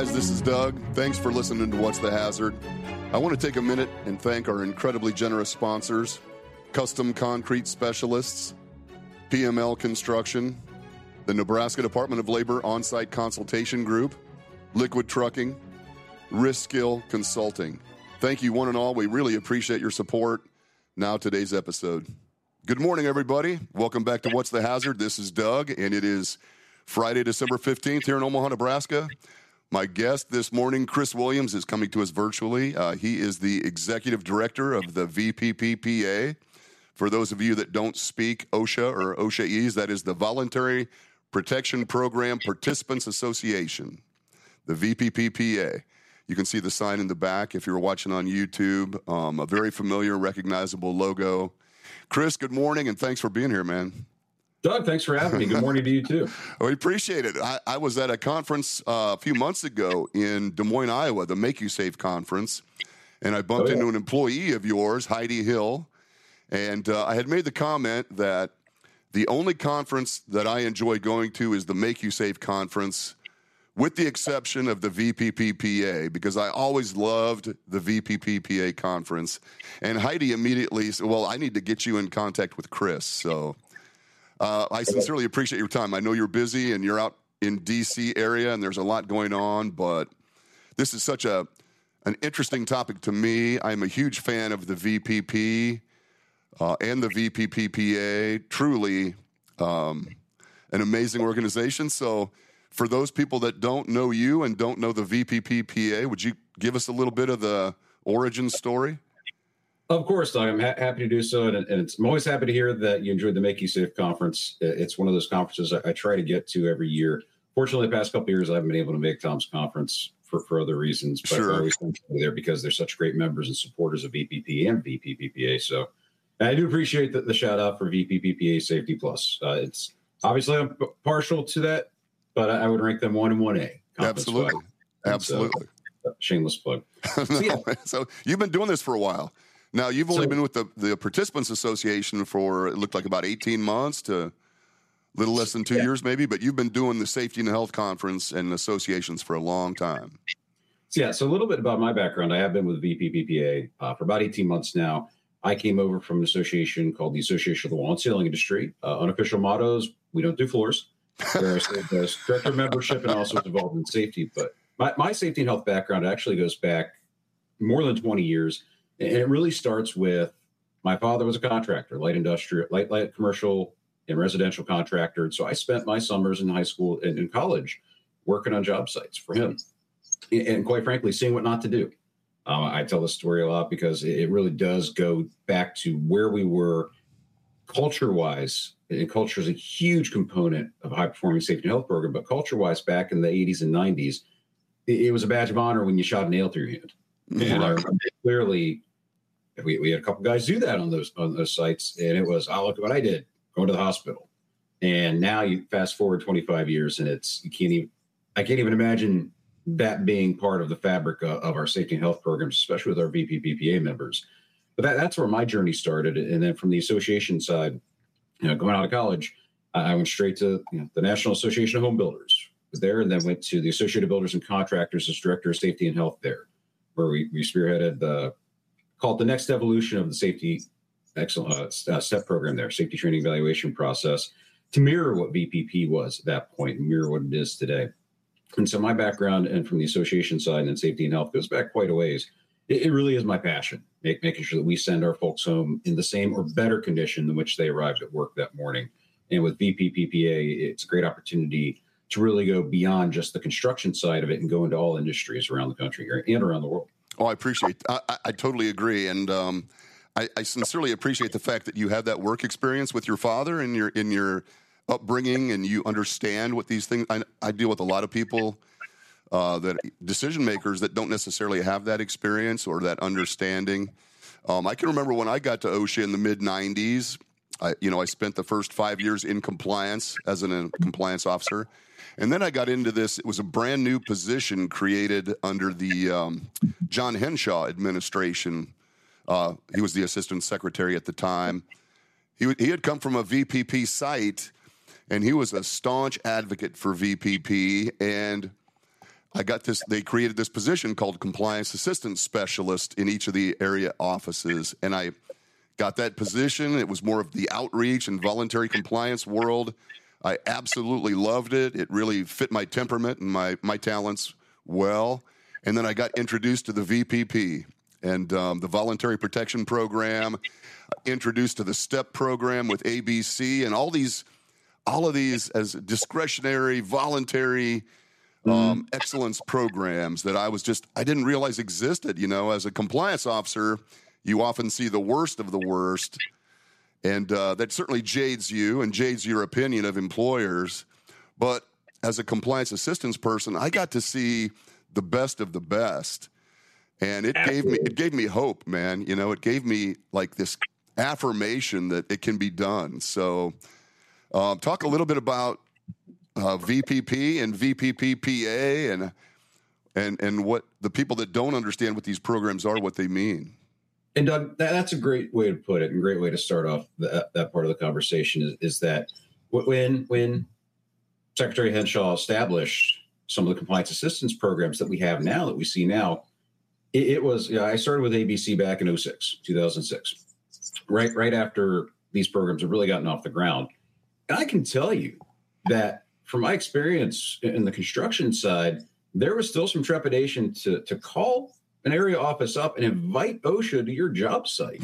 guys. This is Doug. Thanks for listening to What's the Hazard. I want to take a minute and thank our incredibly generous sponsors Custom Concrete Specialists, PML Construction, the Nebraska Department of Labor On Site Consultation Group, Liquid Trucking, Riskill Consulting. Thank you, one and all. We really appreciate your support. Now, today's episode. Good morning, everybody. Welcome back to What's the Hazard. This is Doug, and it is Friday, December 15th here in Omaha, Nebraska. My guest this morning, Chris Williams, is coming to us virtually. Uh, he is the executive director of the VPPPA. For those of you that don't speak OSHA or OSHA's, that is the Voluntary Protection Program Participants Association, the VPPPA. You can see the sign in the back if you're watching on YouTube. Um, a very familiar, recognizable logo. Chris, good morning, and thanks for being here, man. Doug, thanks for having me. Good morning to you too. we appreciate it. I, I was at a conference uh, a few months ago in Des Moines, Iowa, the Mak-U-Safe conference, and I bumped oh, yeah. into an employee of yours, Heidi Hill, and uh, I had made the comment that the only conference that I enjoy going to is the Mak-U-Safe conference with the exception of the VPPPA, because I always loved the VPPPA conference. And Heidi immediately said, Well, I need to get you in contact with Chris. So uh, I sincerely appreciate your time. I know you're busy and you're out in DC area and there's a lot going on, but this is such a an interesting topic to me. I'm a huge fan of the VPP uh, and the VPPPA. Truly um, an amazing organization. So for those people that don't know you and don't know the VPPPA, would you give us a little bit of the origin story? Of course, Doug. I'm ha- happy to do so, and, and I'm always happy to hear that you enjoyed the Mak-U-Safe conference. It's one of those conferences I, I try to get to every year. Fortunately, the past couple years, I haven't been able to make Tom's conference for, for other reasons, but sure. I always think there because they're such great members and supporters of VPP and VPPPA. So I do appreciate the, the shout out for VPPPA Safety Plus. Uh, it's obviously I'm partial to that but I would rank them one and one A. Absolutely, absolutely. So, shameless plug. no, yeah. so, you've been doing this for a while. Now you've only so, been with the the Participants Association for it looked like about eighteen months to a little less than two yeah. years, maybe. But you've been doing the Safety and Health Conference and associations for a long time. Yeah. So a little bit about my background. I have been with VPPPA uh, for about eighteen months now. I came over from an association called the Association of the Wall and Ceiling Industry. Uh, unofficial mottos: We don't do floors where I served as director membership and also was involved in safety. But my, my safety and health background actually goes back more than 20 years. And it really starts with my father was a contractor, light industrial, light, light commercial and residential contractor. And so I spent my summers in high school and in college working on job sites for him. And quite frankly, seeing what not to do. Um, I tell this story a lot because it really does go back to where we were culture wise and culture is a huge component of a high performing safety and health program. But culture wise, back in the 80s and 90s, it, it, was a badge of honor when you shot a nail through your hand. And I remember clearly, we, we had a couple guys do that on those on those sites, and it was, oh, look at what I did, going to the hospital. And now you fast forward 25 years, and it's you can't even I can't even imagine that being part of the fabric of, of our safety and health programs, especially with our VPPPA members. But that, that's where my journey started, and then from the association side you know, going out of college, I went straight to you know, the National Association of Home Builders was there, and then went to the Associated Builders and Contractors as Director of Safety and Health there, where we, we spearheaded the called the next evolution of the safety excellent uh, step program there, safety training evaluation process, to mirror what VPP was at that point, mirror what it is today. And so my background and from the association side and safety and health goes back quite a ways it, it really is my passion, make, making sure that we send our folks home in the same or better condition than which they arrived at work that morning. And with VPPPA, it's a great opportunity to really go beyond just the construction side of it and go into all industries around the country here and around the world. Oh, I appreciate. I, I, totally agree, and um, I, I, sincerely appreciate the fact that you have that work experience with your father and your in your upbringing, and you understand what these things. I, I deal with a lot of people uh, that decision makers that don't necessarily have that experience or that understanding. Um, I can remember when I got to OSHA in the mid '90s. I, you know, I spent the first five years in compliance as an, a compliance officer, and then I got into this. It was a brand new position created under the um, John Henshaw administration. Uh, he was the assistant secretary at the time. He, he had come from a VPP site, and he was a staunch advocate for VPP. And I got this. They created this position called compliance assistant specialist in each of the area offices, and I got that position. It was more of the outreach and voluntary compliance world. I absolutely loved it. It really fit my temperament and my my talents well. And then I got introduced to the VPP and um, the Voluntary Protection Program, introduced to the STEP program with ABC, and all these, all of these as discretionary, voluntary um, mm-hmm. excellence programs that I was just I didn't realize existed. You know, as a compliance officer, you often see the worst of the worst, and uh, that certainly jades you and jades your opinion of employers. But as a compliance assistance person, I got to see the best of the best, and it Absolutely. gave me it gave me hope, man. You know, it gave me like this affirmation that it can be done. So, um, talk a little bit about uh, VPP and VPPPA and and and what the people that don't understand what these programs are, what they mean. And Doug, that, that's a great way to put it, and great way to start off the, uh, that part of the conversation is, is that when when Secretary Henshaw established some of the compliance assistance programs that we have now, that we see now, it, it was. You know, I started with ABC back in 06, 2006, right right after these programs have really gotten off the ground, and I can tell you that from my experience in the construction side, there was still some trepidation to to call an area office up and invite OSHA to your job site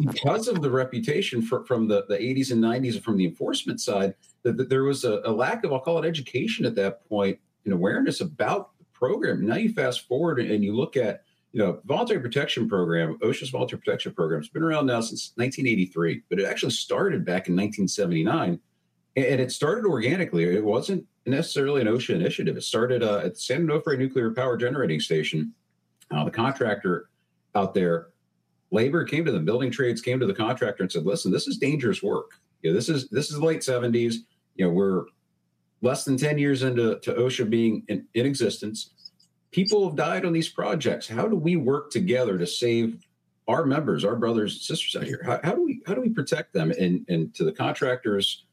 because of the reputation for, from the, the 80s and 90s and from the enforcement side that, that there was a, a, lack of, I'll call it education at that point and awareness about the program. Now you fast forward and you look at, you know, voluntary protection program, OSHA's voluntary protection program has been around now since 1983, but it actually started back in 1979 and it started organically. It wasn't necessarily an OSHA initiative. It started uh, at the San Onofre Nuclear Power Generating Station uh, the contractor out there, labor came to them, building trades came to the contractor and said, "Listen, this is dangerous work. You know, this is this is the late '70s. You know, we're less than 10 years into to OSHA being in, in existence. People have died on these projects. How do we work together to save our members, our brothers and sisters out here? How, how do we how do we protect them? And and to the contractors'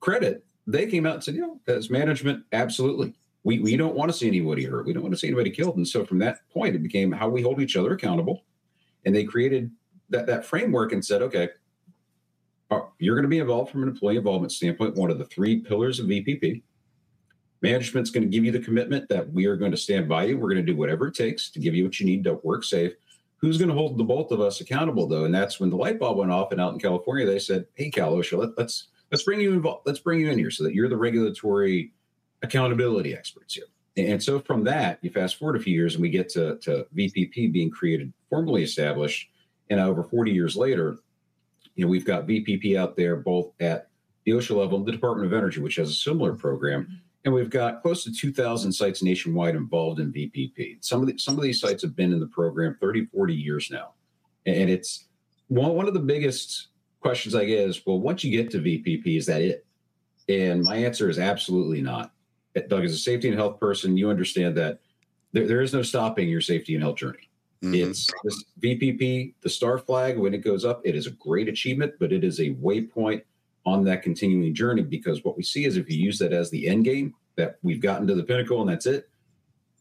credit, they came out and said, you know, as management, absolutely we, we don't want to see anybody hurt. We don't want to see anybody killed. And so from that point, it became how we hold each other accountable. And they created that, that framework and said, okay, uh, you're going to be involved from an employee involvement standpoint, one of the three pillars of VPP. Management's going to give you the commitment that we are going to stand by you. We're going to do whatever it takes to give you what you need to work safe. Who's going to hold the both of us accountable, though? And that's when the light bulb went off. And out in California, they said, "Hey, Cal OSHA, let, let's let's bring you involved. Let's bring you in here so that you're the regulatory accountability experts here. And so from that, you fast forward a few years and we get to, to VPP being created, formally established. And over 40 years later, you know, we've got VPP out there both at the OSHA level, the Department of Energy, which has a similar program. Mm-hmm. And we've got close to 2,000 sites nationwide involved in VPP. Some of, the, some of these sites have been in the program 30, 40 years now. And it's one, one of the biggest questions I get is, well, once you get to VPP, is that it? And my answer is absolutely not. Doug, as a safety and health person, you understand that there, there is no stopping your safety and health journey. Mm-hmm. It's this VPP, the star flag, when it goes up, it is a great achievement, but it is a waypoint on that continuing journey because what we see is if you use that as the end game, that we've gotten to the pinnacle and that's it,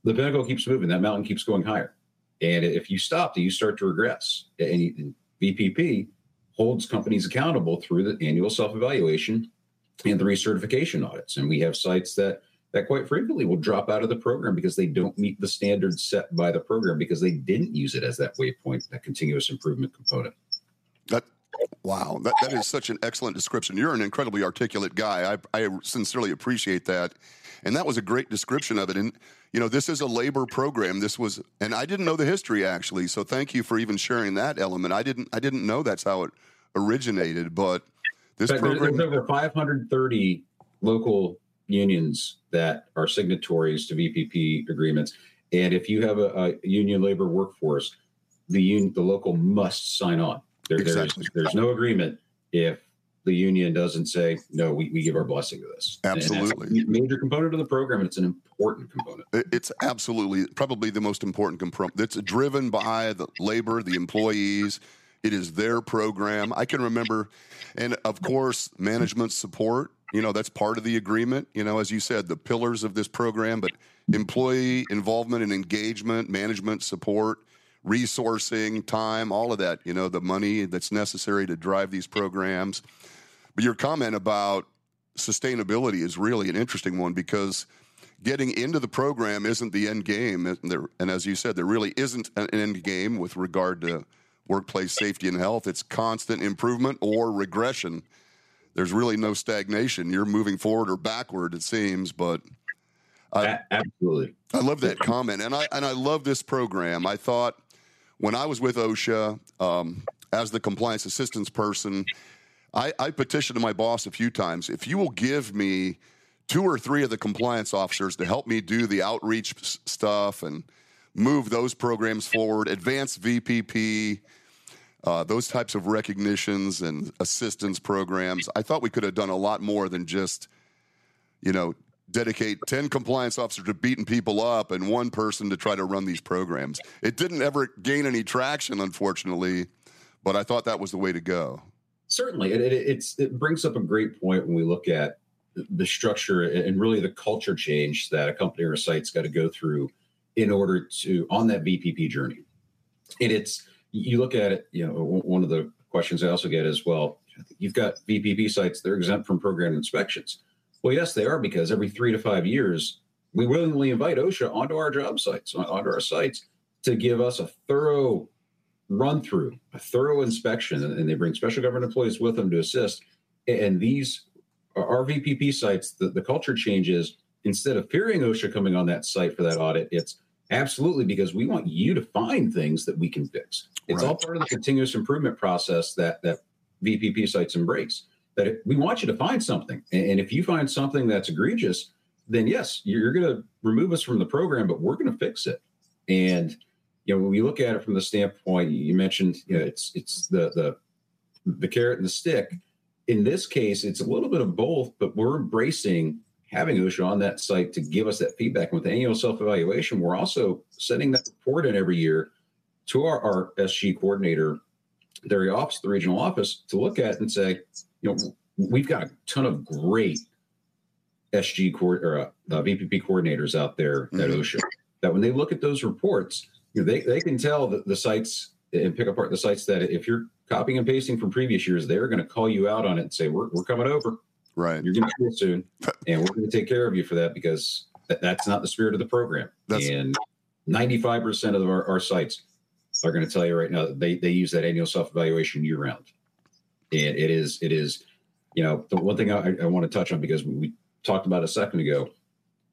the pinnacle keeps moving, that mountain keeps going higher. And if you stop, you start to regress. And VPP holds companies accountable through the annual self evaluation and the recertification audits. And we have sites that that quite frequently will drop out of the program because they don't meet the standards set by the program because they didn't use it as that waypoint, that continuous improvement component. That wow, that, that is such an excellent description. You're an incredibly articulate guy. I, I sincerely appreciate that. And that was a great description of it. And you know, this is a labor program. This was, and I didn't know the history actually. So thank you for even sharing that element. I didn't, I didn't know that's how it originated. But this program, there's over 530 local unions that are signatories to VPP agreements. And if you have a, a union labor workforce, the union, the local must sign on. There, exactly. there's, there's no agreement if the union doesn't say no we, we give our blessing to this absolutely major component of the program it's an important component it's absolutely probably the most important component it's driven by the labor the employees it is their program i can remember and of course management support you know, that's part of the agreement, you know, as you said, the pillars of this program, but employee involvement and engagement, management support, resourcing, time, all of that, you know, the money that's necessary to drive these programs. But your comment about sustainability is really an interesting one because getting into the program isn't the end game. And, as you said, there really isn't an end game with regard to workplace safety and health. It's constant improvement or regression. There's really no stagnation. You're moving forward or backward, it seems, but I, absolutely. I love that comment, and I and I love this program. I thought when I was with OSHA um, as the compliance assistance person, I, I petitioned my boss a few times. If you will give me two or three of the compliance officers to help me do the outreach stuff and move those programs forward, advance VPP, uh, those types of recognitions and assistance programs. I thought we could have done a lot more than just, you know, dedicate 10 compliance officers to beating people up and one person to try to run these programs. It didn't ever gain any traction, unfortunately, but I thought that was the way to go. Certainly. It, it, it brings up a great point when we look at the structure and really the culture change that a company or a site's got to go through in order to on that VPP journey. And it's you look at it, you know, one of the questions I also get is, well, you've got VPP sites, they're exempt from program inspections. Well, yes, they are because every three to five years, we willingly invite OSHA onto our job sites, onto our sites to give us a thorough run through, a thorough inspection, and they bring special government employees with them to assist. And these our VPP sites, the, the culture changes instead of fearing OSHA coming on that site for that audit, it's absolutely because we want you to find things that we can fix. It's right. all part of the continuous improvement process that that VPP sites embrace. That we want you to find something, and if you find something that's egregious, then yes, you're going to remove us from the program, but we're going to fix it. And you know, when we look at it from the standpoint, you mentioned, you know, it's it's the the the carrot and the stick in this case, it's a little bit of both, but we're embracing having OSHA on that site to give us that feedback. And with the annual self evaluation, we're also sending that report in every year to our, our SG coordinator, their office, the regional office, to look at and say, you know, we've got a ton of great SG co- or uh, VPP coordinators out there mm-hmm. at OSHA that when they look at those reports, you know, they, they can tell that the sites and pick apart the sites that if you're copying and pasting from previous years, they're going to call you out on it and say, "We're we're coming over. Right. You're going to it soon, and we're going to take care of you for that because th- that's not the spirit of the program." That's, and 95 percent of our, our sites are going to tell you right now they they use that annual self evaluation year round, and it is it is you know the one thing I, I want to touch on because we talked about a second ago.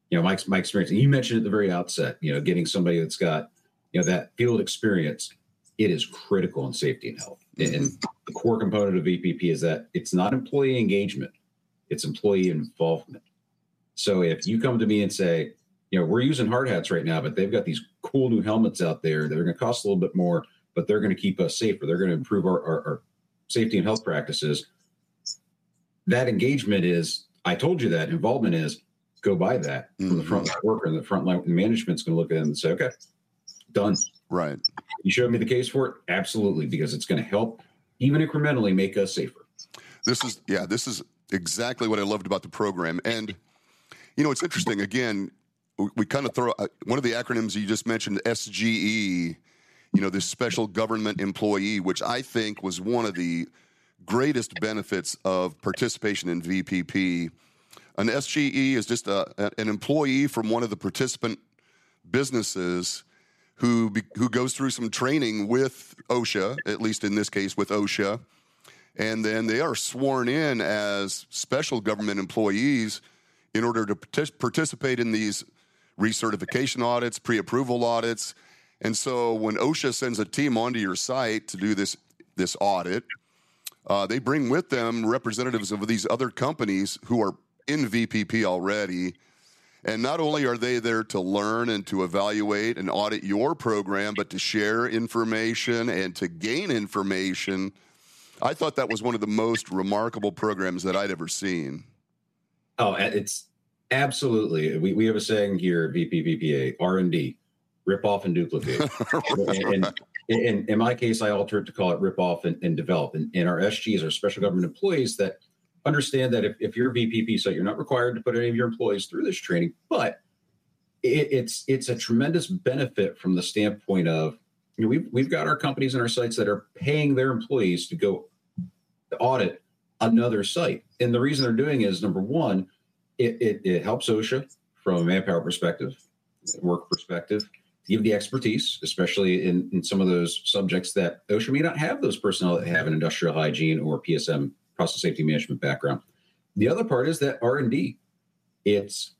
You know, my my experience. You mentioned at the very outset. You know, getting somebody that's got you know that field experience it is critical in safety and health. Mm-hmm. And the core component of VPP is that it's not employee engagement, it's employee involvement. So if you come to me and say, you know, we're using hard hats right now, but they've got these cool new helmets out there that are going to cost a little bit more, but they're going to keep us safer. They're going to improve our, our, our safety and health practices. That engagement is, I told you that involvement is go buy that mm-hmm. from the front mm-hmm. worker and the front line management's going to look at them and say, okay, done. Right. You showed me the case for it? Absolutely, because it's going to help even incrementally make us safer. This is, yeah, this is exactly what I loved about the program. And, you know, it's interesting. Again, we, we kind of throw uh, one of the acronyms you just mentioned, SGE, you know, this special government employee, which I think was one of the greatest benefits of participation in VPP. An SGE is just a, an employee from one of the participant businesses who be, who goes through some training with OSHA, at least in this case with OSHA, and then they are sworn in as special government employees in order to participate in these recertification audits, pre-approval audits. And so when OSHA sends a team onto your site to do this this audit, uh, they bring with them representatives of these other companies who are in VPP already and not only are they there to learn and to evaluate and audit your program, but to share information and to gain information. I thought that was one of the most remarkable programs that I'd ever seen. Oh, it's absolutely. We, we have a saying here VPPPA, R&D, rip off and duplicate. and, and, in, in my case, I alter it to call it rip off and, and develop. And, and our SGs are special government employees that – understand that if, if you're a VPP site, you're not required to put any of your employees through this training, but it, it's it's a tremendous benefit from the standpoint of you know, we've we've got our companies and our sites that are paying their employees to go audit another site, and the reason they're doing it is number one, it, it, it helps OSHA from a manpower perspective, work perspective, to give the expertise, especially in, in some of those subjects that OSHA may not have those personnel that have an industrial hygiene or PSM process safety management background. The other part is that R and D. It's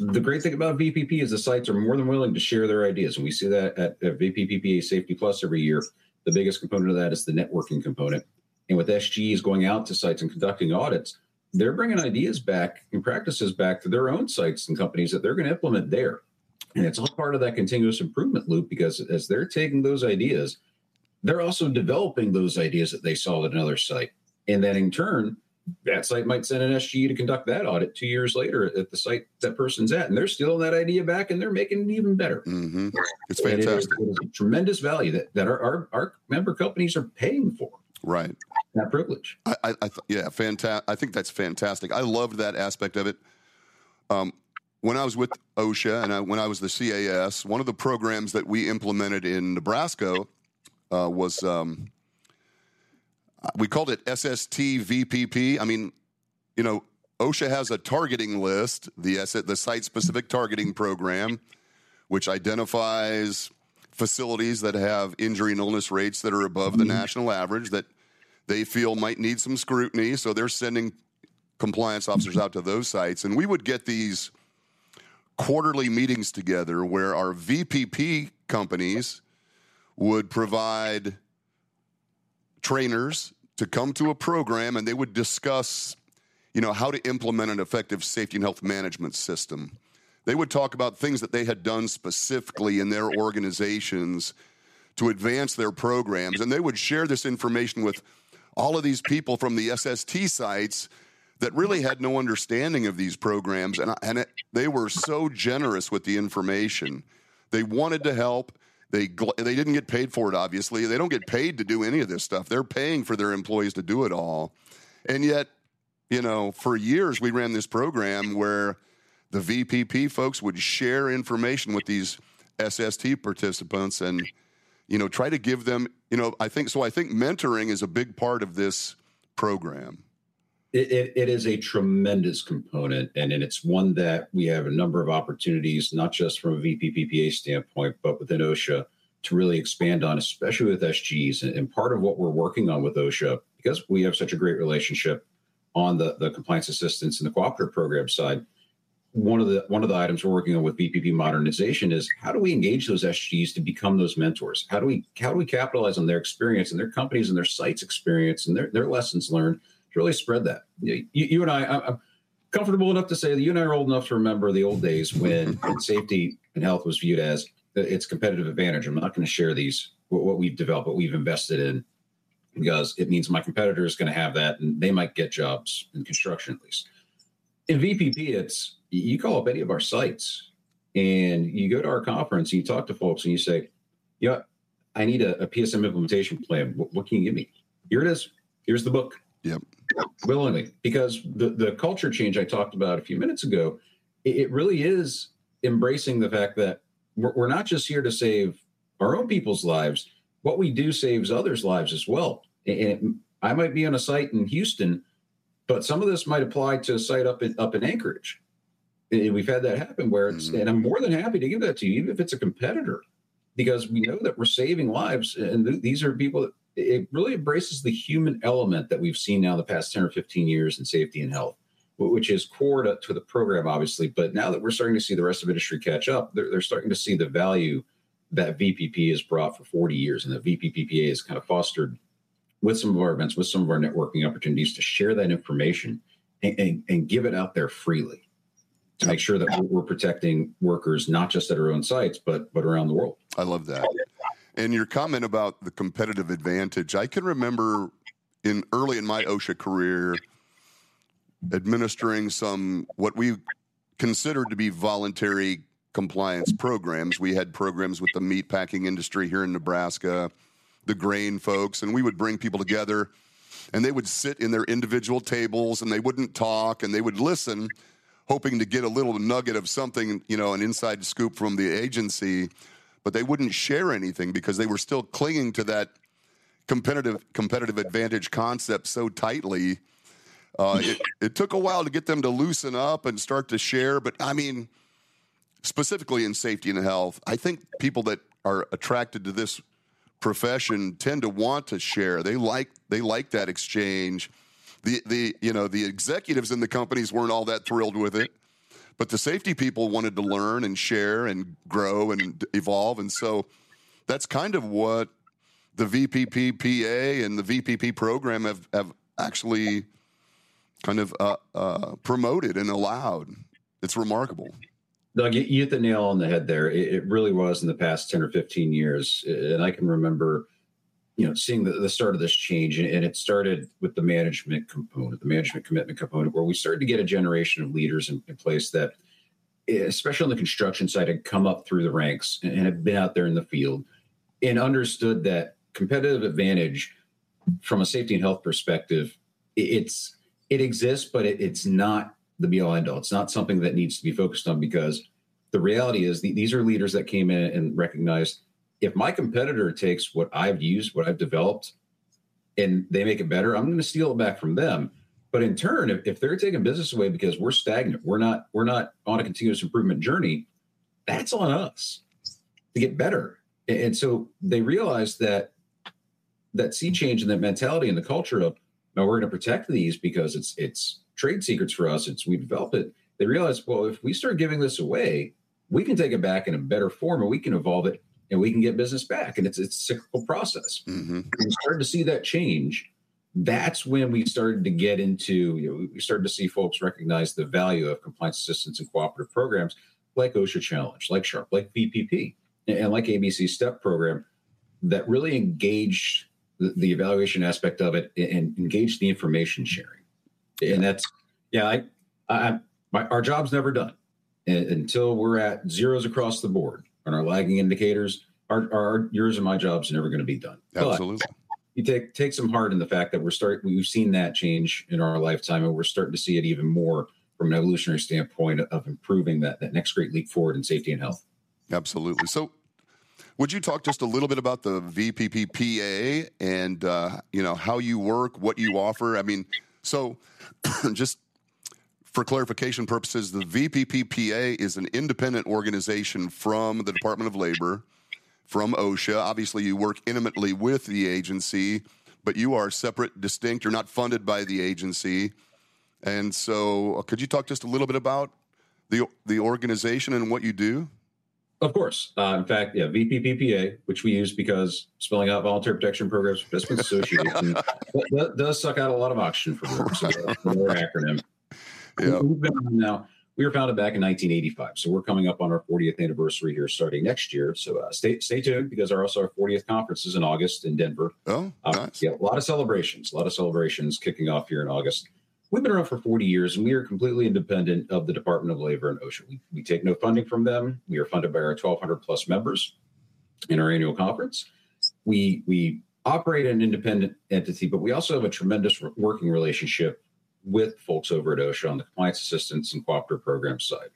the great thing about VPP is the sites are more than willing to share their ideas, and we see that at, at VPPPA Safety Plus every year. The biggest component of that is the networking component, and with SGEs going out to sites and conducting audits, they're bringing ideas back and practices back to their own sites and companies that they're going to implement there. And it's all part of that continuous improvement loop because as they're taking those ideas, they're also developing those ideas that they saw at another site. And then in turn, that site might send an SGE to conduct that audit two years later at the site that person's at, and they're stealing that idea back and they're making it even better. Mm-hmm. It's fantastic. It is, it is tremendous value that, that our, our, our member companies are paying for. Right. That privilege. I, I, I th- yeah, fantastic. I think that's fantastic. I loved that aspect of it. Um, when I was with OSHA and I, when I was the CAS, one of the programs that we implemented in Nebraska uh, was um, we called it SST VPP. I mean, you know, OSHA has a targeting list, the the site specific targeting program, which identifies facilities that have injury and illness rates that are above the mm-hmm. national average that they feel might need some scrutiny. So they're sending compliance officers out to those sites, and we would get these quarterly meetings together where our VPP companies would provide trainers to come to a program and they would discuss you know how to implement an effective safety and health management system they would talk about things that they had done specifically in their organizations to advance their programs and they would share this information with all of these people from the SST sites that really had no understanding of these programs, and, and it, they were so generous with the information. They wanted to help. They they didn't get paid for it. Obviously, they don't get paid to do any of this stuff. They're paying for their employees to do it all, and yet, you know, for years we ran this program where the VPP folks would share information with these SST participants and you know try to give them you know I think so I think mentoring is a big part of this program. It, it, it is a tremendous component, and, and it's one that we have a number of opportunities, not just from a VPPPA standpoint, but within OSHA to really expand on, especially with SGs. And, and part of what we're working on with OSHA, because we have such a great relationship on the, the compliance assistance and the cooperative program side, one of the one of the items we're working on with VPP modernization is how do we engage those SGs to become those mentors? How do we how do we capitalize on their experience and their companies and their sites experience and their, their lessons learned to really spread that. You, you and I, I'm comfortable enough to say that you and I are old enough to remember the old days when, safety and health was viewed as its competitive advantage. I'm not going to share these what we've developed, what we've invested in, because it means my competitor is going to have that, and they might get jobs in construction at least. In VPP, it's you call up any of our sites, and you go to our conference, and you talk to folks, and you say, "Yeah, I need a, a PSM implementation plan. What, what can you give me? Here it is. Here's the book. Yep willingly because the the culture change I talked about a few minutes ago, it, it really is embracing the fact that we're, we're, not just here to save our own people's lives. What we do saves others' lives as well. And it, I might be on a site in Houston, but some of this might apply to a site up in up in Anchorage. And we've had that happen where it's, mm-hmm. and I'm more than happy to give that to you, even if it's a competitor, because we know that we're saving lives. And th- these are people that it really embraces the human element that we've seen now the past 10 or 15 years in safety and health which is core to, to, the program obviously but now that we're starting to see the rest of industry catch up they're, they're starting to see the value that vpp has brought for 40 years and that vpppa has kind of fostered with some of our events with some of our networking opportunities to share that information and, and, and give it out there freely to make sure that we're protecting workers not just at our own sites but but around the world. I love that and your comment about the competitive advantage, I can remember in early in my OSHA career administering some what we considered to be voluntary compliance programs. We had programs with the meat packing industry here in Nebraska, the grain folks, and we would bring people together and they would sit in their individual tables and they wouldn't talk and they would listen hoping to get a little nugget of something, you know, an inside scoop from the agency, but they wouldn't share anything because they were still clinging to that competitive competitive advantage concept so tightly. Uh, it, it took a while to get them to loosen up and start to share, but I mean, specifically in safety and health, I think people that are attracted to this profession tend to want to share. They like they like that exchange. The the you know the executives in the companies weren't all that thrilled with it, but the safety people wanted to learn and share and grow and evolve, and so that's kind of what the VPP PA and the VPP program have have actually kind of uh, uh, promoted and allowed. It's remarkable. Doug, you, hit the nail on the head there. It, it, really was in the past 10 or 15 years. And I can remember, you know, seeing the, the start of this change. And, it started with the management component, the management commitment component, where we started to get a generation of leaders in, in place that, eh, especially on the construction side, had come up through the ranks and, and had been out there in the field and understood that competitive advantage from a safety and health perspective, it's it exists, but it, it's not the be all end all. It's not something that needs to be focused on because the reality is the, these are leaders that came in and recognized if my competitor takes what I've used, what I've developed, and they make it better, I'm going to steal it back from them. But in turn, if, if they're taking business away because we're stagnant, we're not we're not on a continuous improvement journey, that's on us to get better. And so they realize that that sea change and that mentality and the culture of now we're going to protect these because it's it's trade secrets for us. It's we develop it. They realize, well, if we start giving this away, we can take it back in a better form, and we can evolve it, and we can get business back. And it's it's a cyclical process. Mm-hmm. We started to see that change. That's when we started to get into. You know, we started to see folks recognize the value of compliance assistance and cooperative programs like OSHA Challenge, like Sharp, like VPP, and like ABC STEP program that really engaged the, the evaluation aspect of it and engaged the information sharing and that's yeah. I, I my, our job's never done until we're at zeros across the board on our lagging indicators. Our, our yours and my job's never going to be done. Absolutely. But you take take some heart in the fact that we're start we've seen that change in our lifetime, and we're starting to see it even more from an evolutionary standpoint of improving that that next great leap forward in safety and health. Absolutely. So would you talk just a little bit about the VPPPA and uh, you know how you work, what you offer? I mean, so just for clarification purposes, the VPPPA is an independent organization from the Department of Labor, from OSHA. Obviously, you work intimately with the agency, but you are separate, distinct. You're not funded by the agency. And so, uh, could you talk just a little bit about the the organization and what you do? Of course. Uh, in fact, yeah, VPPPA, which we use because spelling out volunteer protection programs participants association does suck out a lot of oxygen for. So that's our acronym. Yeah. We've been on now. We were founded back in 1985, so we're coming up on our 40th anniversary here, starting next year. So uh, stay stay tuned because our also our 40th conference is in August in Denver. Oh, nice. Yeah, a lot of celebrations, a lot of celebrations kicking off here in August. We've been around for 40 years and we are completely independent of the Department of Labor and OSHA. We, we take no funding from them. We are funded by our 1,200 plus members in our annual conference. We, we operate an independent entity, but we also have a tremendous working relationship with folks over at OSHA on the compliance assistance and cooperative program side.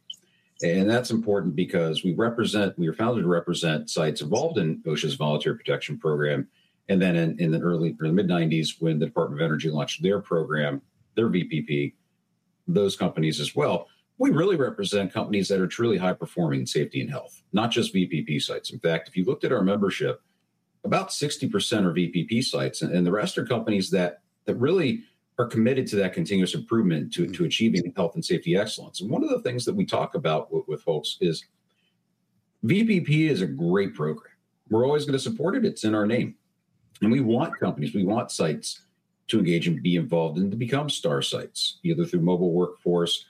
And that's important because we represent, we are founded to represent sites involved in OSHA's voluntary protection program. And then in, in the early or the mid 90s, when the Department of Energy launched their program, their VPP, those companies as well. We really represent companies that are truly high performing in safety and health, not just VPP sites. In fact, if you looked at our membership, about 60% are VPP sites, and, the rest are companies that that really are committed to that continuous improvement to, to mm. achieving health and safety excellence. And one of the things that we talk about with, with folks is VPP is a great program. We're always going to support it. It's in our name. And we want companies, we want sites to engage and be involved and to become star sites, either through mobile workforce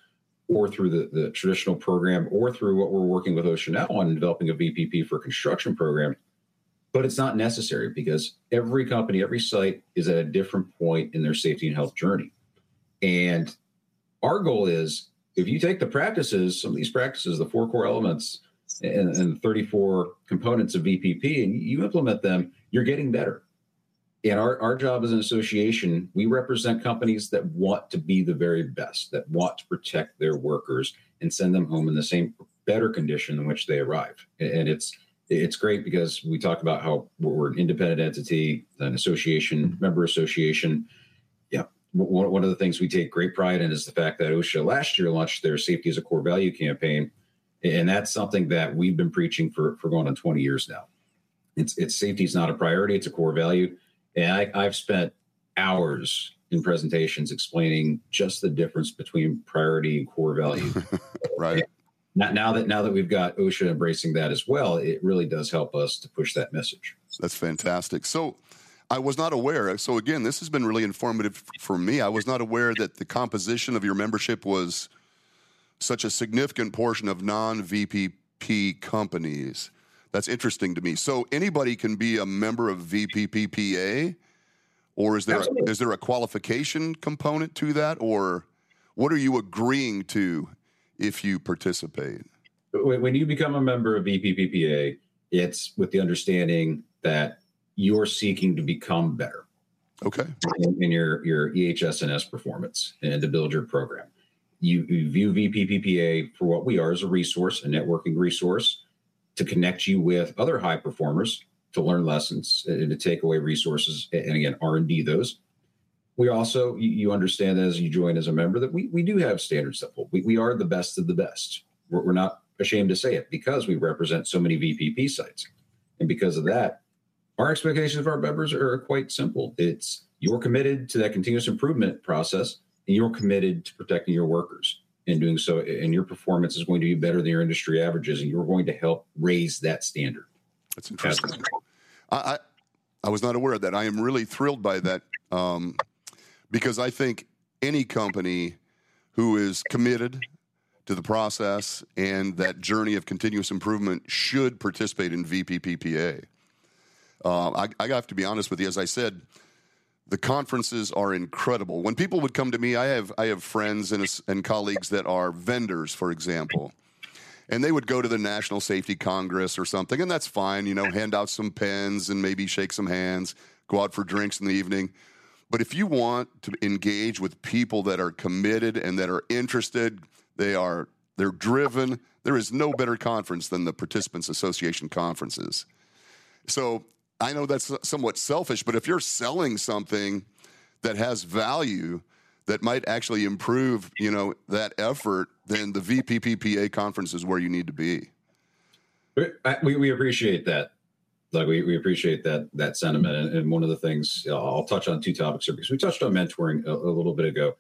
or through the, the traditional program or through what we're working with now on developing a VPP for construction program. But it's not necessary because every company, every site is at a different point in their safety and health journey. And our goal is if you take the practices, some of these practices, the four core elements and, and 34 components of VPP, and you implement them, you're getting better And our, our job as an association, we represent companies that want to be the very best, that want to protect their workers and send them home in the same better condition in which they arrive. And it's it's great because we talk about how we're an independent entity, an association, member association. Yeah, one, of the things we take great pride in is the fact that OSHA last year launched their safety as a core value campaign, and that's something that we've been preaching for for going on 20 years now. It's it's safety is not a priority; it's a core value, and I, I've spent hours in presentations explaining just the difference between priority and core value. right now that now that we've got OSHA embracing that as well, it really does help us to push that message. That's fantastic. So I was not aware. So again, this has been really informative for me. I was not aware that the composition of your membership was such a significant portion of non-VPP companies. That's interesting to me. So anybody can be a member of VPPPA, or is there a, is there a qualification component to that, or what are you agreeing to if you participate? When you become a member of VPPPA, it's with the understanding that you're seeking to become better. Okay. In, in your your EHS&S performance and to build your program. You, you view VPPPA for what we are as a resource, a networking resource to connect you with other high performers to learn lessons and to take away resources and again r&d those we also you understand as you join as a member that we, we do have standards that hold. We, we are the best of the best. We're, we're not ashamed to say it because we represent so many VPP sites, and because of that, our expectations of our members are quite simple. It's you're committed to that continuous improvement process, and you're committed to protecting your workers. And doing so, and your performance is going to be better than your industry averages, and you're going to help raise that standard. That's interesting. I, I, I was not aware of that. I am really thrilled by that. Um, because I think any company who is committed to the process and that journey of continuous improvement should participate in VPPPA. Uh, I, I have to be honest with you. As I said, the conferences are incredible. When people would come to me, I have I have friends and, and colleagues that are vendors, for example, and they would go to the National Safety Congress or something, and that's fine. You know, hand out some pens and maybe shake some hands, go out for drinks in the evening. But if you want to engage with people that are committed and that are interested, they are they're driven. There is no better conference than the Participants Association conferences. So I know that's somewhat selfish, but if you're selling something that has value that might actually improve, you know, that effort, then the VPPPA conference is where you need to be. We, we appreciate that. Like we, we appreciate that that sentiment, and, and one of the things I'll touch on two topics here because we touched on mentoring a, a little bit ago,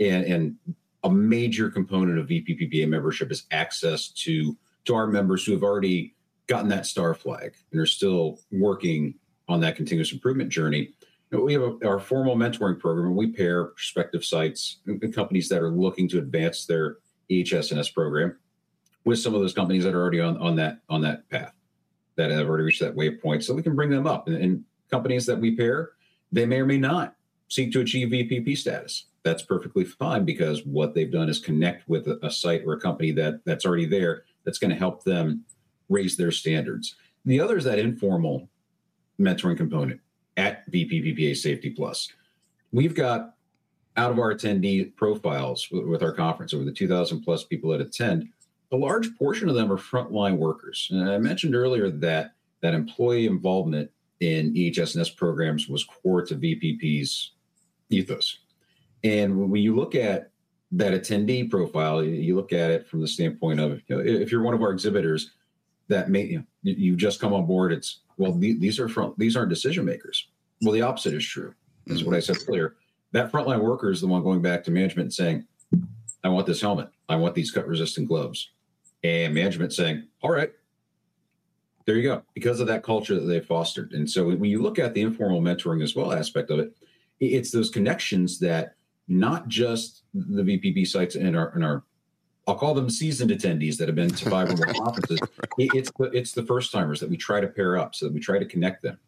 and and a major component of VPPPA membership is access to to our members who have already gotten that star flag and are still working on that continuous improvement journey. You know, we have a, our formal mentoring program, and we pair prospective sites and companies that are looking to advance their EHS&S program with some of those companies that are already on, on that on that path that have already reached that waypoint so we can bring them up. And, and companies that we pair, they may or may not seek to achieve VPP status. That's perfectly fine because what they've done is connect with a, a site or a company that that's already there that's going to help them raise their standards. The other is that informal mentoring component at VPPPA Safety Plus. We've got out of our attendee profiles with, with our conference over the 2,000 plus people that attend, a large portion of them are frontline workers. And I mentioned earlier that that employee involvement in EHS&S programs was core to VPP's ethos. And when you look at that attendee profile, you look at it from the standpoint of you know, if you're one of our exhibitors that may you, know, you just come on board, it's well these are front these aren't decision makers. Well, the opposite is true. That's mm-hmm. what I said earlier. That frontline worker is the one going back to management and saying, "I want this helmet. I want these cut resistant gloves and management saying, all right, there you go, because of that culture that they fostered. And so when you look at the informal mentoring as well aspect of it, it's those connections that not just the VPP sites and our, and our I'll call them seasoned attendees that have been to five or more conferences. It's the it's the first timers that we try to pair up so that we try to connect them.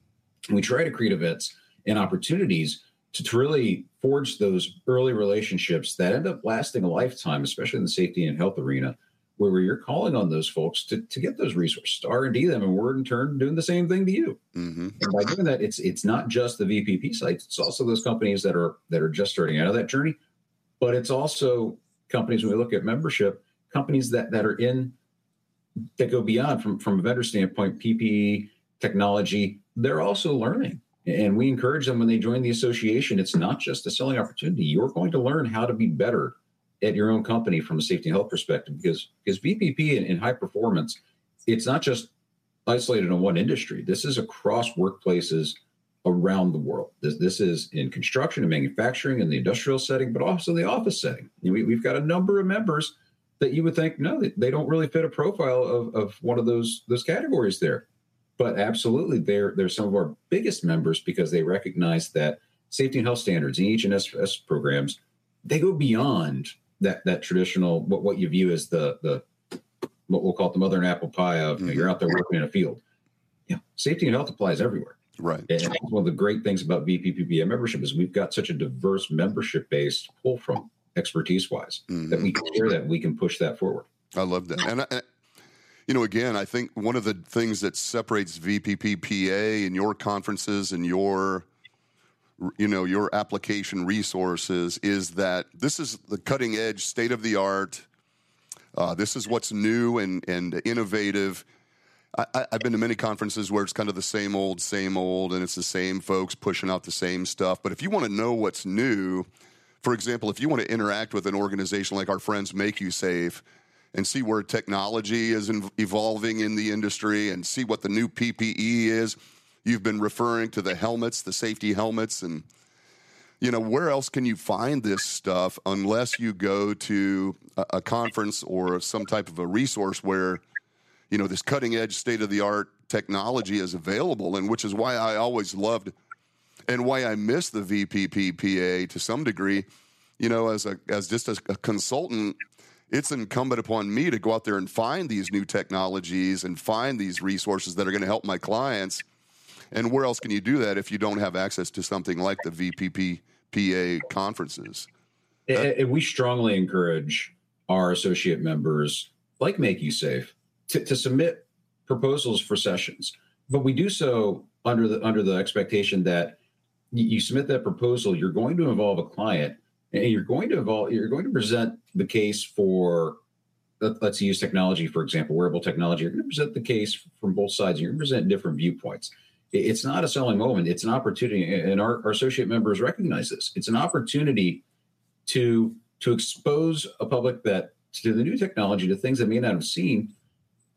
We try to create events and opportunities to, to really forge those early relationships that end up lasting a lifetime, especially in the safety and health arena, where you're calling on those folks to, to get those resources, to R&D them, and we're in turn doing the same thing to you. Mm-hmm. And by doing that, it's it's not just the VPP sites; it's also those companies that are that are just starting out of that journey, but it's also companies when we look at membership, companies that that are in that go beyond from from a vendor standpoint, PPE technology. They're also learning. And we encourage them when they join the association. It's not just a selling opportunity. You're going to learn how to be better at your own company from a safety and health perspective because because VPP and, high performance, it's not just isolated in one industry. This is across workplaces around the world. This this is in construction and manufacturing and the industrial setting, but also the office setting. We, we've got a number of members that you would think no, they, they don't really fit a profile of, of one of those those categories there. But absolutely, they're they're some of our biggest members because they recognize that safety and health standards, EH&S programs, they go beyond that that traditional what what you view as the the what we'll call it the mother and apple pie of mm-hmm. you are out there working in a field. Yeah, safety and health applies everywhere. Right. And one of the great things about VPPPA membership is we've got such a diverse membership base to pull from expertise wise mm-hmm. that we can share that we can push that forward. I love that. And, I, you know, again, I think one of the things that separates VPPPA and your conferences and your you know your application resources is that this is the cutting edge state of the art uh, this is what's new and, and innovative. I, have been to many conferences where it's kind of the same old same old and it's the same folks pushing out the same stuff. But if you want to know what's new for example if you want to interact with an organization like our friends Mak-U-Safe and see where technology is evolving in the industry and see what the new ppe is You've been referring to the helmets, the safety helmets, and you know where else can you find this stuff unless you go to a, a conference or some type of a resource where you know this cutting edge, state of the art technology is available, and which is why I always loved and why I miss the VPPPA to some degree. You know, as a as just a, a consultant, it's incumbent upon me to go out there and find these new technologies and find these resources that are going to help my clients and where else can you do that if you don't have access to something like the VPPPA conferences? And we strongly encourage our associate members, like Mak-U-Safe, to, to submit proposals for sessions. But we do so under the under the expectation that you submit that proposal, you're going to involve a client, and you're going to involve you're going to present the case for let's use technology for example, wearable technology. You're going to present the case from both sides. You're going to present different viewpoints it's not a selling moment. It's an opportunity and our, our associate members recognize this. It's an opportunity to to expose a public that to the new technology to things that may not have seen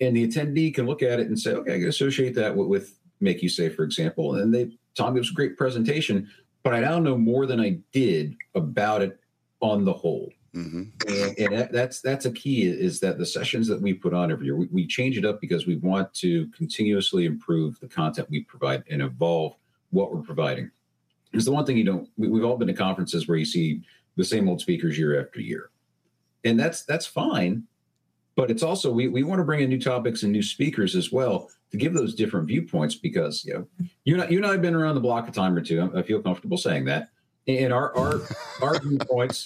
and the attendee can look at it and say okay i can associate that with, with Mak-U-Safe for example and they tom gives a great presentation but i now know more than i did about it on the whole Mm-hmm. And, and, that's that's a key is that the sessions that we put on every year we, we, change it up because we want to continuously improve the content we provide and evolve what we're providing. It's the one thing you don't. We, we've all been to conferences where you see the same old speakers year after year, and that's that's fine. But it's also we we want to bring in new topics and new speakers as well to give those different viewpoints because you know you know you and I have been around the block a time or two. I feel comfortable saying that, and our our our viewpoints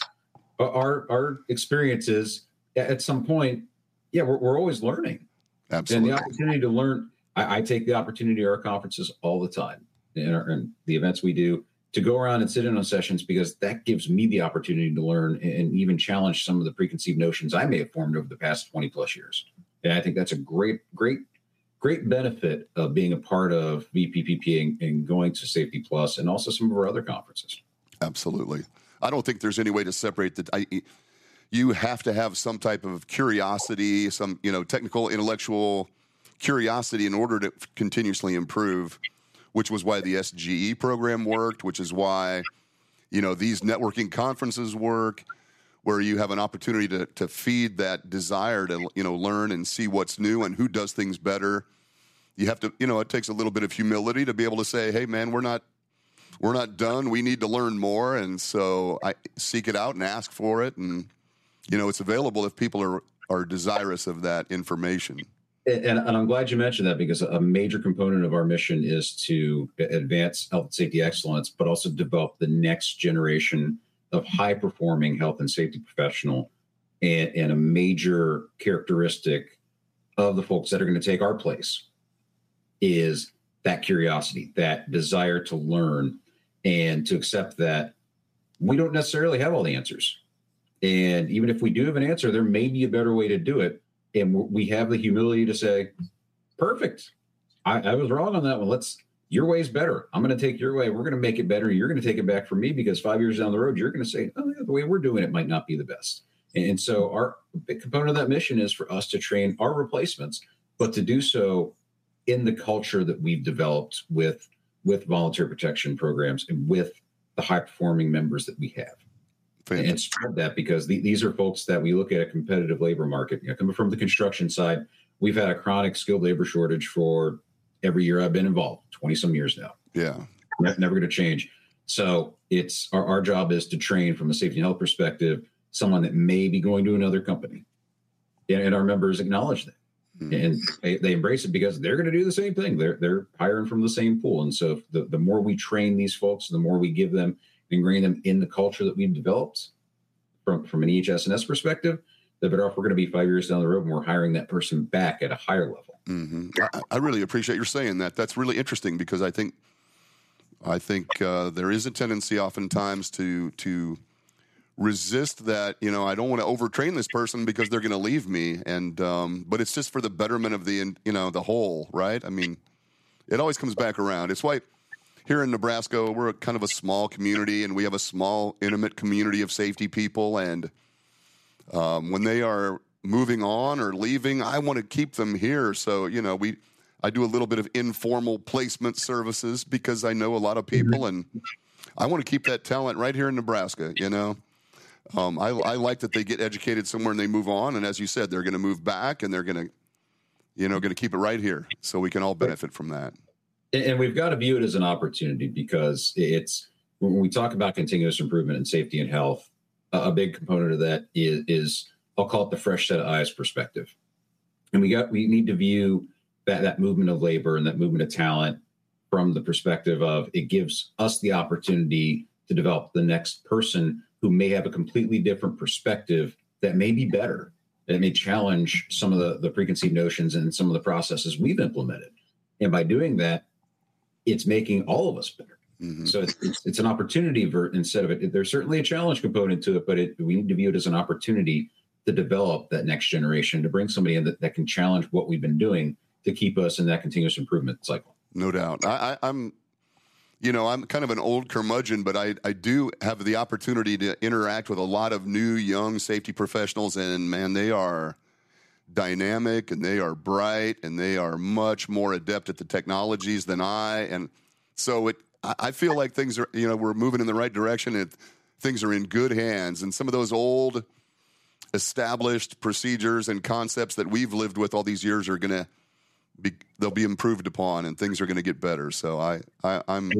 our our experiences at some point, yeah, we're, we're always learning. Absolutely. And the opportunity to learn, I, I take the opportunity at our conferences all the time and, and the events we do to go around and sit in on sessions because that gives me the opportunity to learn and even challenge some of the preconceived notions I may have formed over the past 20 plus years. And I think that's a great, great, great benefit of being a part of VPPP and, and going to Safety Plus and also some of our other conferences. Absolutely. I don't think there's any way to separate the. I, you have to have some type of curiosity, some you know technical, intellectual curiosity in order to continuously improve. Which was why the SGE program worked. Which is why you know these networking conferences work where you have an opportunity to, to feed that desire to you know learn and see what's new and who does things better you have to you know it takes a little bit of humility to be able to say hey man we're not we're not done. We need to learn more, and so I seek it out and ask for it, and you know it's available if people are are desirous of that information. And, and, I'm glad you mentioned that because a major component of our mission is to advance health and safety excellence, but also develop the next generation of high performing health and safety professional and, and a major characteristic of the folks that are going to take our place is that curiosity, that desire to learn and to accept that we don't necessarily have all the answers. And even if we do have an answer, there may be a better way to do it. And we have the humility to say, perfect. I, I was wrong on that one. Let's, your way is better. I'm going to take your way. We're going to make it better. You're going to take it back from me because five years down the road, you're going to say, oh, yeah, the way we're doing it might not be the best. And so, our big component of that mission is for us to train our replacements, but to do so in the culture that we've developed with with volunteer protection programs and with the high performing members that we have. Fantastic. And spread that because the, these are folks that we look at a competitive labor market. You know, coming from the construction side, we've had a chronic skilled labor shortage for every year I've been involved, 20 some years now. Yeah. Never, never going to change. So it's our, our job is to train from a safety and health perspective someone that may be going to another company. And, and our members acknowledge that. Mm-hmm. And they, they, embrace it because they're going to do the same thing. They're they're hiring from the same pool. And so the, the more we train these folks, the more we give them, ingrain them in the culture that we've developed from, from an EHS&S perspective, the better off we're going to be five years down the road when we're hiring that person back at a higher level. Mm-hmm. I, I, really appreciate your saying that. That's really interesting because I think I think uh, there is a tendency oftentimes to to resist that you know i don't want to overtrain this person because they're going to leave me and um, but it's just for the betterment of the you know the whole right? I mean it always comes back around. It's why here in nebraska we're kind of a small community and we have a small intimate community of safety people and um, when they are moving on or leaving i want to keep them here. So you know we i do a little bit of informal placement services because i know a lot of people mm-hmm. and i want to keep that talent right here in nebraska you know um, I, I like that they get educated somewhere and they move on. And as you said, they're going to move back and they're going to, you know, going to keep it right here so we can all benefit from that. And we've got to view it as an opportunity because it's when we talk about continuous improvement in safety and health, a big component of that is, is I'll call it the fresh set of eyes perspective. And we got we need to view that that movement of labor and that movement of talent from the perspective of it gives us the opportunity to develop the next person who may have a completely different perspective that may be better that may challenge some of the, the preconceived notions and some of the processes we've implemented. And by doing that it's making all of us better. Mm-hmm. so it's, it's, it's, an opportunity for instead of it there's certainly a challenge component to it but it, we need to view it as an opportunity to develop that next generation to bring somebody in that, that can challenge what we've been doing to keep us in that continuous improvement cycle. No doubt. I, I, i'm you know, I'm kind of an old curmudgeon, but I, I do have the opportunity to interact with a lot of new young safety professionals, and man, they are dynamic and they are bright and they are much more adept at the technologies than I. And so it, I feel like things are, you know, we're moving in the right direction and things are in good hands. And some of those old established procedures and concepts that we've lived with all these years are going to be, they'll be improved upon and things are going to get better. So I, I I'm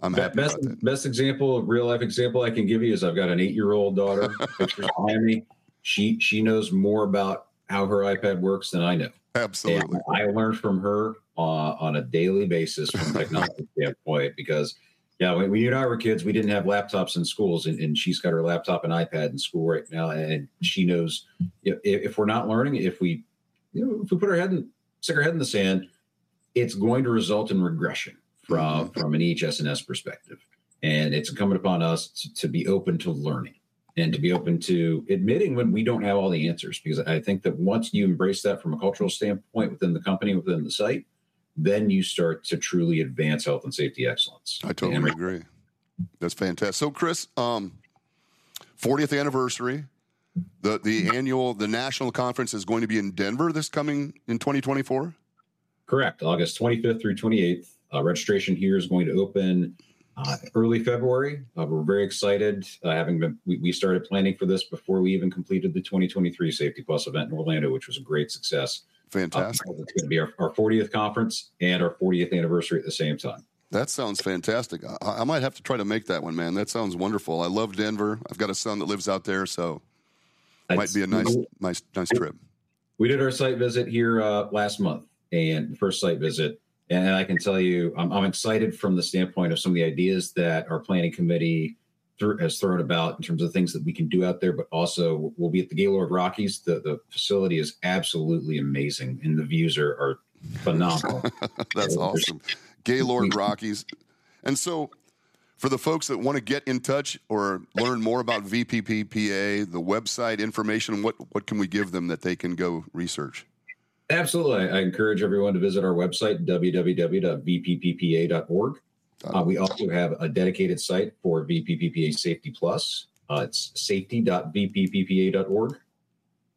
I'm happy best, Best example, real life example I can give you is I've got an eight year old daughter. Behind me. She she knows more about how her iPad works than I know. Absolutely, and I learn from her uh, on a daily basis from a technology standpoint because yeah, when we and I were kids, we didn't have laptops in schools, and, and, she's got her laptop and iPad in school right now, and she knows if, if, we're not learning, if we you know if we put our head in stick our head in the sand, it's going to result in regression from from an EHS&S perspective. And it's incumbent upon us to, to, be open to learning and to be open to admitting when we don't have all the answers. Because I think that once you embrace that from a cultural standpoint within the company, within the site, then you start to truly advance health and safety excellence. I totally and agree. That's fantastic. So, Chris, um, 40th anniversary. The the annual the national conference is going to be in Denver this coming in 2024. Correct, August 25th through 28th. Uh, registration here is going to open uh, early February. Uh, we're very excited. Uh, having been, we, we, started planning for this before we even completed the 2023 Safety Plus event in Orlando, which was a great success. Fantastic. Uh, it's going to be our, our 40th conference and our 40th anniversary at the same time. That sounds fantastic. I, I, might have to try to make that one, man. That sounds wonderful. I love Denver. I've got a son that lives out there, so might be a nice, nice, nice trip. We did our site visit here uh, last month, and first site visit and I can tell you, I'm, I'm, excited from the standpoint of some of the ideas that our planning committee th- has thrown about in terms of things that we can do out there, but also we'll be at the Gaylord Rockies. The the facility is absolutely amazing, and the views are, are phenomenal. That's awesome. Gaylord Rockies. And so, for the folks that want to get in touch or learn more about VPPPA, the website information, what, what can we give them that they can go research? Absolutely. I encourage everyone to visit our website, www.vpppa.org. Uh, we also have a dedicated site for VPPPA Safety Plus. Uh, it's safety.vpppa.org.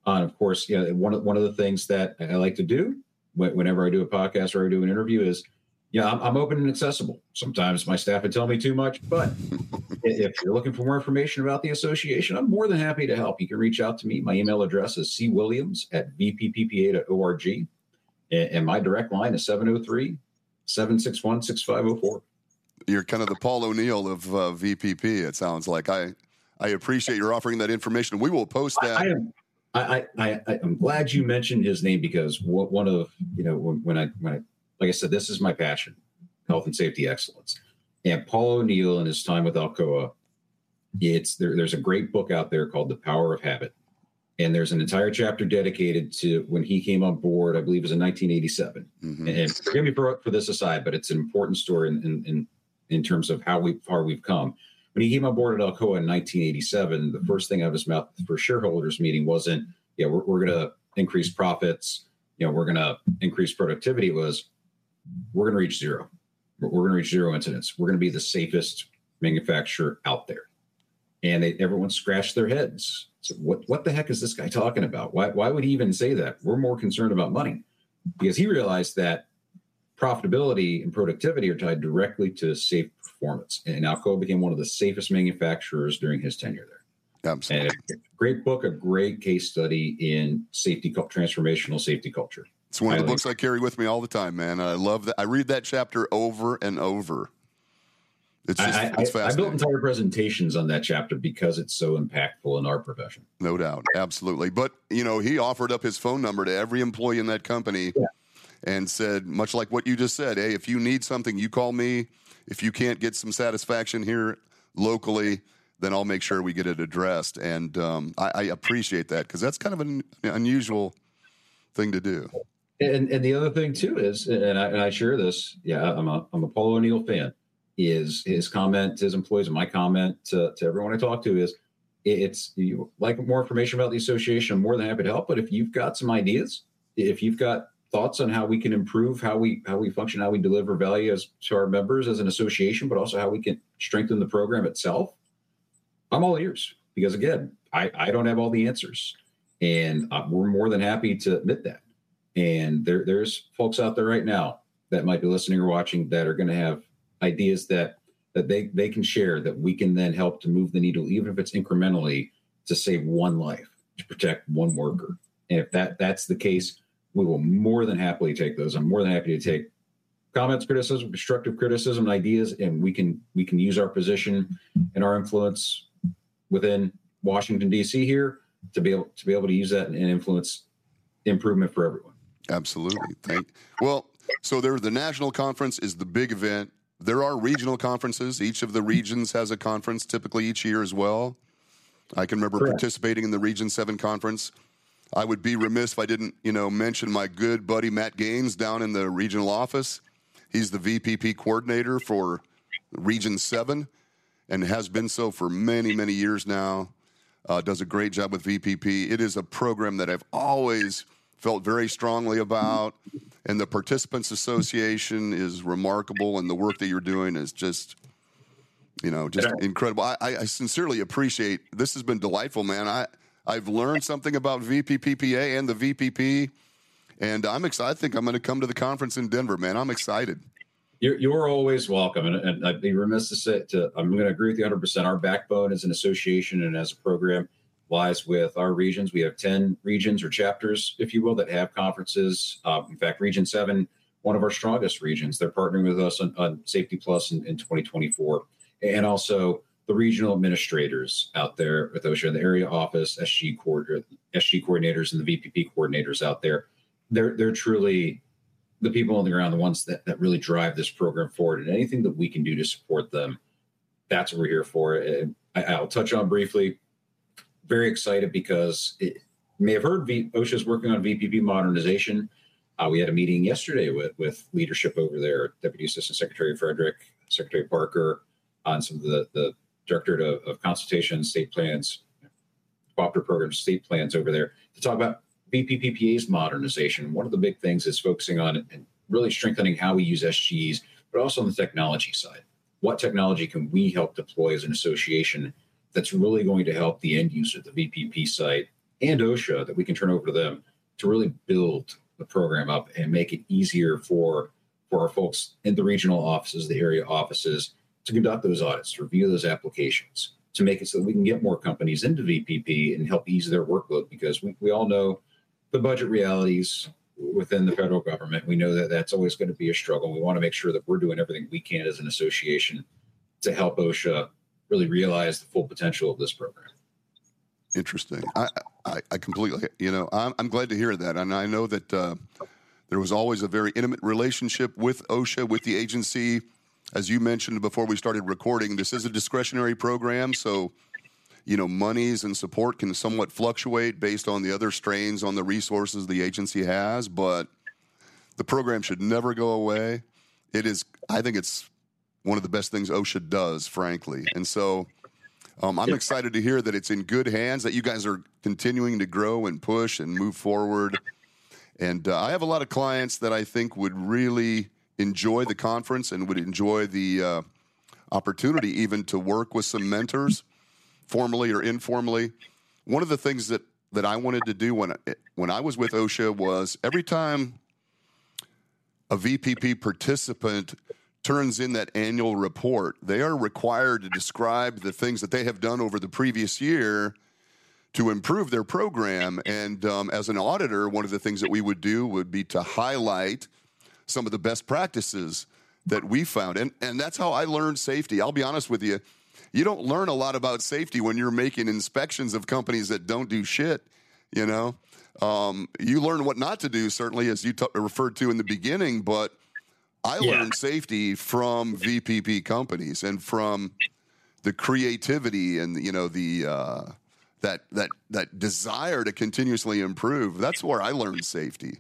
Uh, and of course, you know, one of, one of the things that I like to do whenever I do a podcast or I do an interview is, yeah, I'm, I'm open and accessible. Sometimes my staff would tell me too much, but if you're looking for more information about the association, I'm more than happy to help. You can reach out to me. My email address is cwilliams at vpppa.org. And my direct line is 703 761 6504. You're kind of the Paul O'Neill of uh, VPP, it sounds like. I, I appreciate your offering that information. We will post that. I, I am I, I, I am glad you mentioned his name because one of you know when I when I like I said this is my passion, health and safety excellence, and Paul O'Neill and his time with Alcoa, it's there. There's a great book out there called The Power of Habit, and there's an entire chapter dedicated to when he came on board. I believe it was in 1987. Mm-hmm. And forgive me for for this aside, but it's an important story in in in, in terms of how we far we've come when he came on board at Alcoa in 1987, the first thing out of his mouth for shareholders meeting wasn't, yeah, we're, we're going to increase profits, you know, we're going to increase productivity. It was, we're going to reach zero. We're going to reach zero incidents. We're going to be the safest manufacturer out there. And they, everyone scratched their heads. So what, what the heck is this guy talking about? Why, why would he even say that? We're more concerned about money because he realized that profitability and productivity are tied directly to safe performance. And Alcoa became one of the safest manufacturers during his tenure there. Absolutely. And a great book, a great case study in safety, transformational safety culture. It's one of the books I carry with me all the time, man. I love that. I read that chapter over and over. It's just I, it's I, I built entire presentations on that chapter because it's so impactful in our profession. No doubt, absolutely. But you know, he offered up his phone number to every employee in that company. Yeah and said, much like what you just said, hey, if you need something, you call me. If you can't get some satisfaction here locally, then I'll make sure we get it addressed. And um, I, I, appreciate that because that's kind of an unusual thing to do. And, and the other thing too is, and I, and I share this, yeah, I'm a I'm a Paul O'Neill fan. Is his comment to his employees and my comment to, to everyone I talk to is, it's you like more information about the association. I'm more than happy to help. But if you've got some ideas, if you've got thoughts on how we can improve how we how we function, how we deliver value as to our members as an association, but also how we can strengthen the program itself. I'm all ears because again, I, I don't have all the answers, and uh, we're more than happy to admit that. And there there's folks out there right now that might be listening or watching that are going to have ideas that that they they can share that we can then help to move the needle, even if it's incrementally, to save one life, to protect one worker. And if that that's the case, we will more than happily take those. I'm more than happy to take comments, criticism, constructive criticism, and ideas, and we can we can use our position and our influence within Washington D.C. here to be able to be able to use that and influence improvement for everyone. Absolutely. Thank. Well, so there the national conference is the big event. There are regional conferences. Each of the regions has a conference, typically each year as well. I can remember Correct. participating in the Region Seven conference I would be remiss if I didn't, you know, mention my good buddy Matt Gaines down in the regional office. He's the VPP coordinator for Region 7 and has been so for many, many years now. Uh, does a great job with VPP. It is a program that I've always felt very strongly about, and the Participants Association is remarkable, and the work that you're doing is just, you know, just incredible. I, I sincerely appreciate. This has been delightful, man. I I've learned something about VPPPA and the VPP, and I'm excited. I think I'm going to come to the conference in Denver, man. I'm excited. You're, you're always welcome, and, and, I'd be remiss to say to, I'm going to agree with you 100. percent Our backbone as an association and as a program lies with our regions. We have 10 regions or chapters, if you will, that have conferences. Uh, in fact, Region Seven, one of our strongest regions, they're partnering with us on, on Safety Plus in, in 2024, and also the regional administrators out there with OSHA, the area office, SG, SG coordinators, and the VPP coordinators out there. They're they're truly the people on the ground, the ones that, that really drive this program forward. And anything that we can do to support them, that's what we're here for. And I, will touch on briefly. Very excited because it, may have heard OSHA is working on VPP modernization. Uh, we had a meeting yesterday with with leadership over there, Deputy Assistant Secretary Frederick, Secretary Parker, on some of the the Directorate of, of Consultation, State Plans, Cooperative Programs, State Plans over there to talk about VPPPA's modernization. One of the big things is focusing on and really strengthening how we use SGs, but also on the technology side. What technology can we help deploy as an association that's really going to help the end user, the VPP site, and OSHA that we can turn over to them to really build the program up and make it easier for for our folks in the regional offices, the area offices, to conduct those audits, to review those applications, to make it so that we can get more companies into VPP and help ease their workload because we, we all know the budget realities within the federal government. We know that that's always going to be a struggle. We want to make sure that we're doing everything we can as an association to help OSHA really realize the full potential of this program. Interesting. I, I, I completely, you know, I'm, I'm, glad to hear that. And I know that uh, there was always a very intimate relationship with OSHA, with the agency. As you mentioned before we started recording, this is a discretionary program. So, you know, monies and support can somewhat fluctuate based on the other strains on the resources the agency has, but the program should never go away. It is, I think it's one of the best things OSHA does, frankly. And so um, I'm excited to hear that it's in good hands, that you guys are continuing to grow and push and move forward. And uh, I have a lot of clients that I think would really enjoy the conference and would enjoy the uh, opportunity even to work with some mentors formally or informally. One of the things that that I wanted to do when when I was with OSHA was every time a VPP participant turns in that annual report, they are required to describe the things that they have done over the previous year to improve their program. And um, as an auditor, one of the things that we would do would be to highlight some of the best practices that we found. And, and that's how I learned safety. I'll be honest with you you don't learn a lot about safety when you're making inspections of companies that don't do shit. You know, um, you learn what not to do, certainly, as you t- referred to in the beginning. But I yeah. learned safety from VPP companies and from the creativity and you know the uh, that that that desire to continuously improve. That's where I learned safety.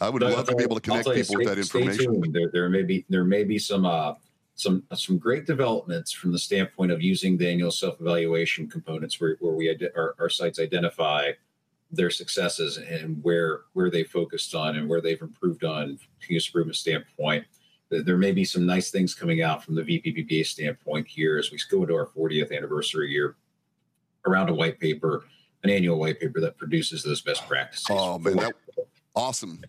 I would love to be able to connect people stay, with that information. There, there may be there may be some uh, some some great developments from the standpoint of using the annual self evaluation components, where, where we our, our sites identify their successes and where where they focused on and where they've improved on continuous improvement standpoint. There may be some nice things coming out from the VPPPA standpoint here as we go into our 40th anniversary year around a white paper, an annual white paper that produces those best practices. Oh man, that, awesome!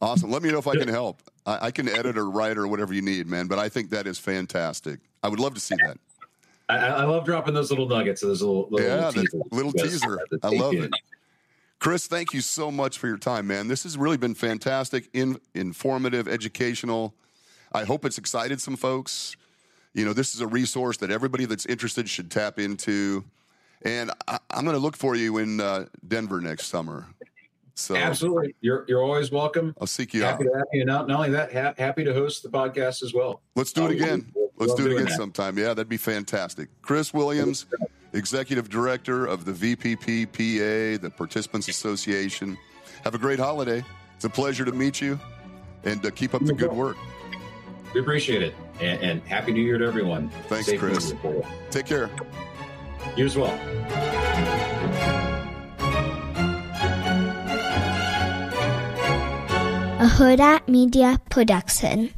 Awesome. Let me know if I can help. I, I, can edit or write or whatever you need, man. But I think that is fantastic. I would love to see that. I, I love dropping those little nuggets. Those little, little yeah, little, little teaser. I love it. Chris, thank you so much for your time, man. This has really been fantastic, in, informative, educational. I hope it's excited some folks. You know, this is a resource that everybody that's interested should tap into. And I, am going to look for you in uh, Denver next summer. So absolutely, you're you're always welcome. I'll seek you happy out. To have you. Not, not only that, ha- happy to host the podcast as well. Let's do it again. Let's do it again sometime. Yeah, that'd be fantastic. Chris Williams, Executive Director of the VPPPA, the Participants Association. Have a great holiday. It's a pleasure to meet you, and uh, keep up the good work. We appreciate it, and, and happy New Year to everyone. Thanks, Safe Chris. Take care. You as well. a Hurrdat Media Production.